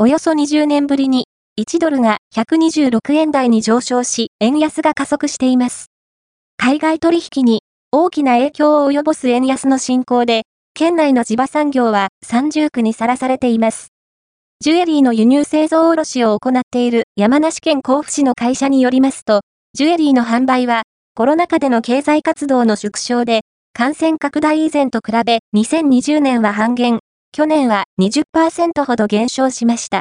およそ20年ぶりに、1ドルが126円台に上昇し、円安が加速しています。海外取引に大きな影響を及ぼす円安の進行で、県内の地場産業は三重苦にさらされています。ジュエリーの輸入製造卸を行っている山梨県甲府市の会社によりますと、ジュエリーの販売はコロナ禍での経済活動の縮小で、感染拡大以前と比べ2020年は半減、去年は20%ほど減少しました。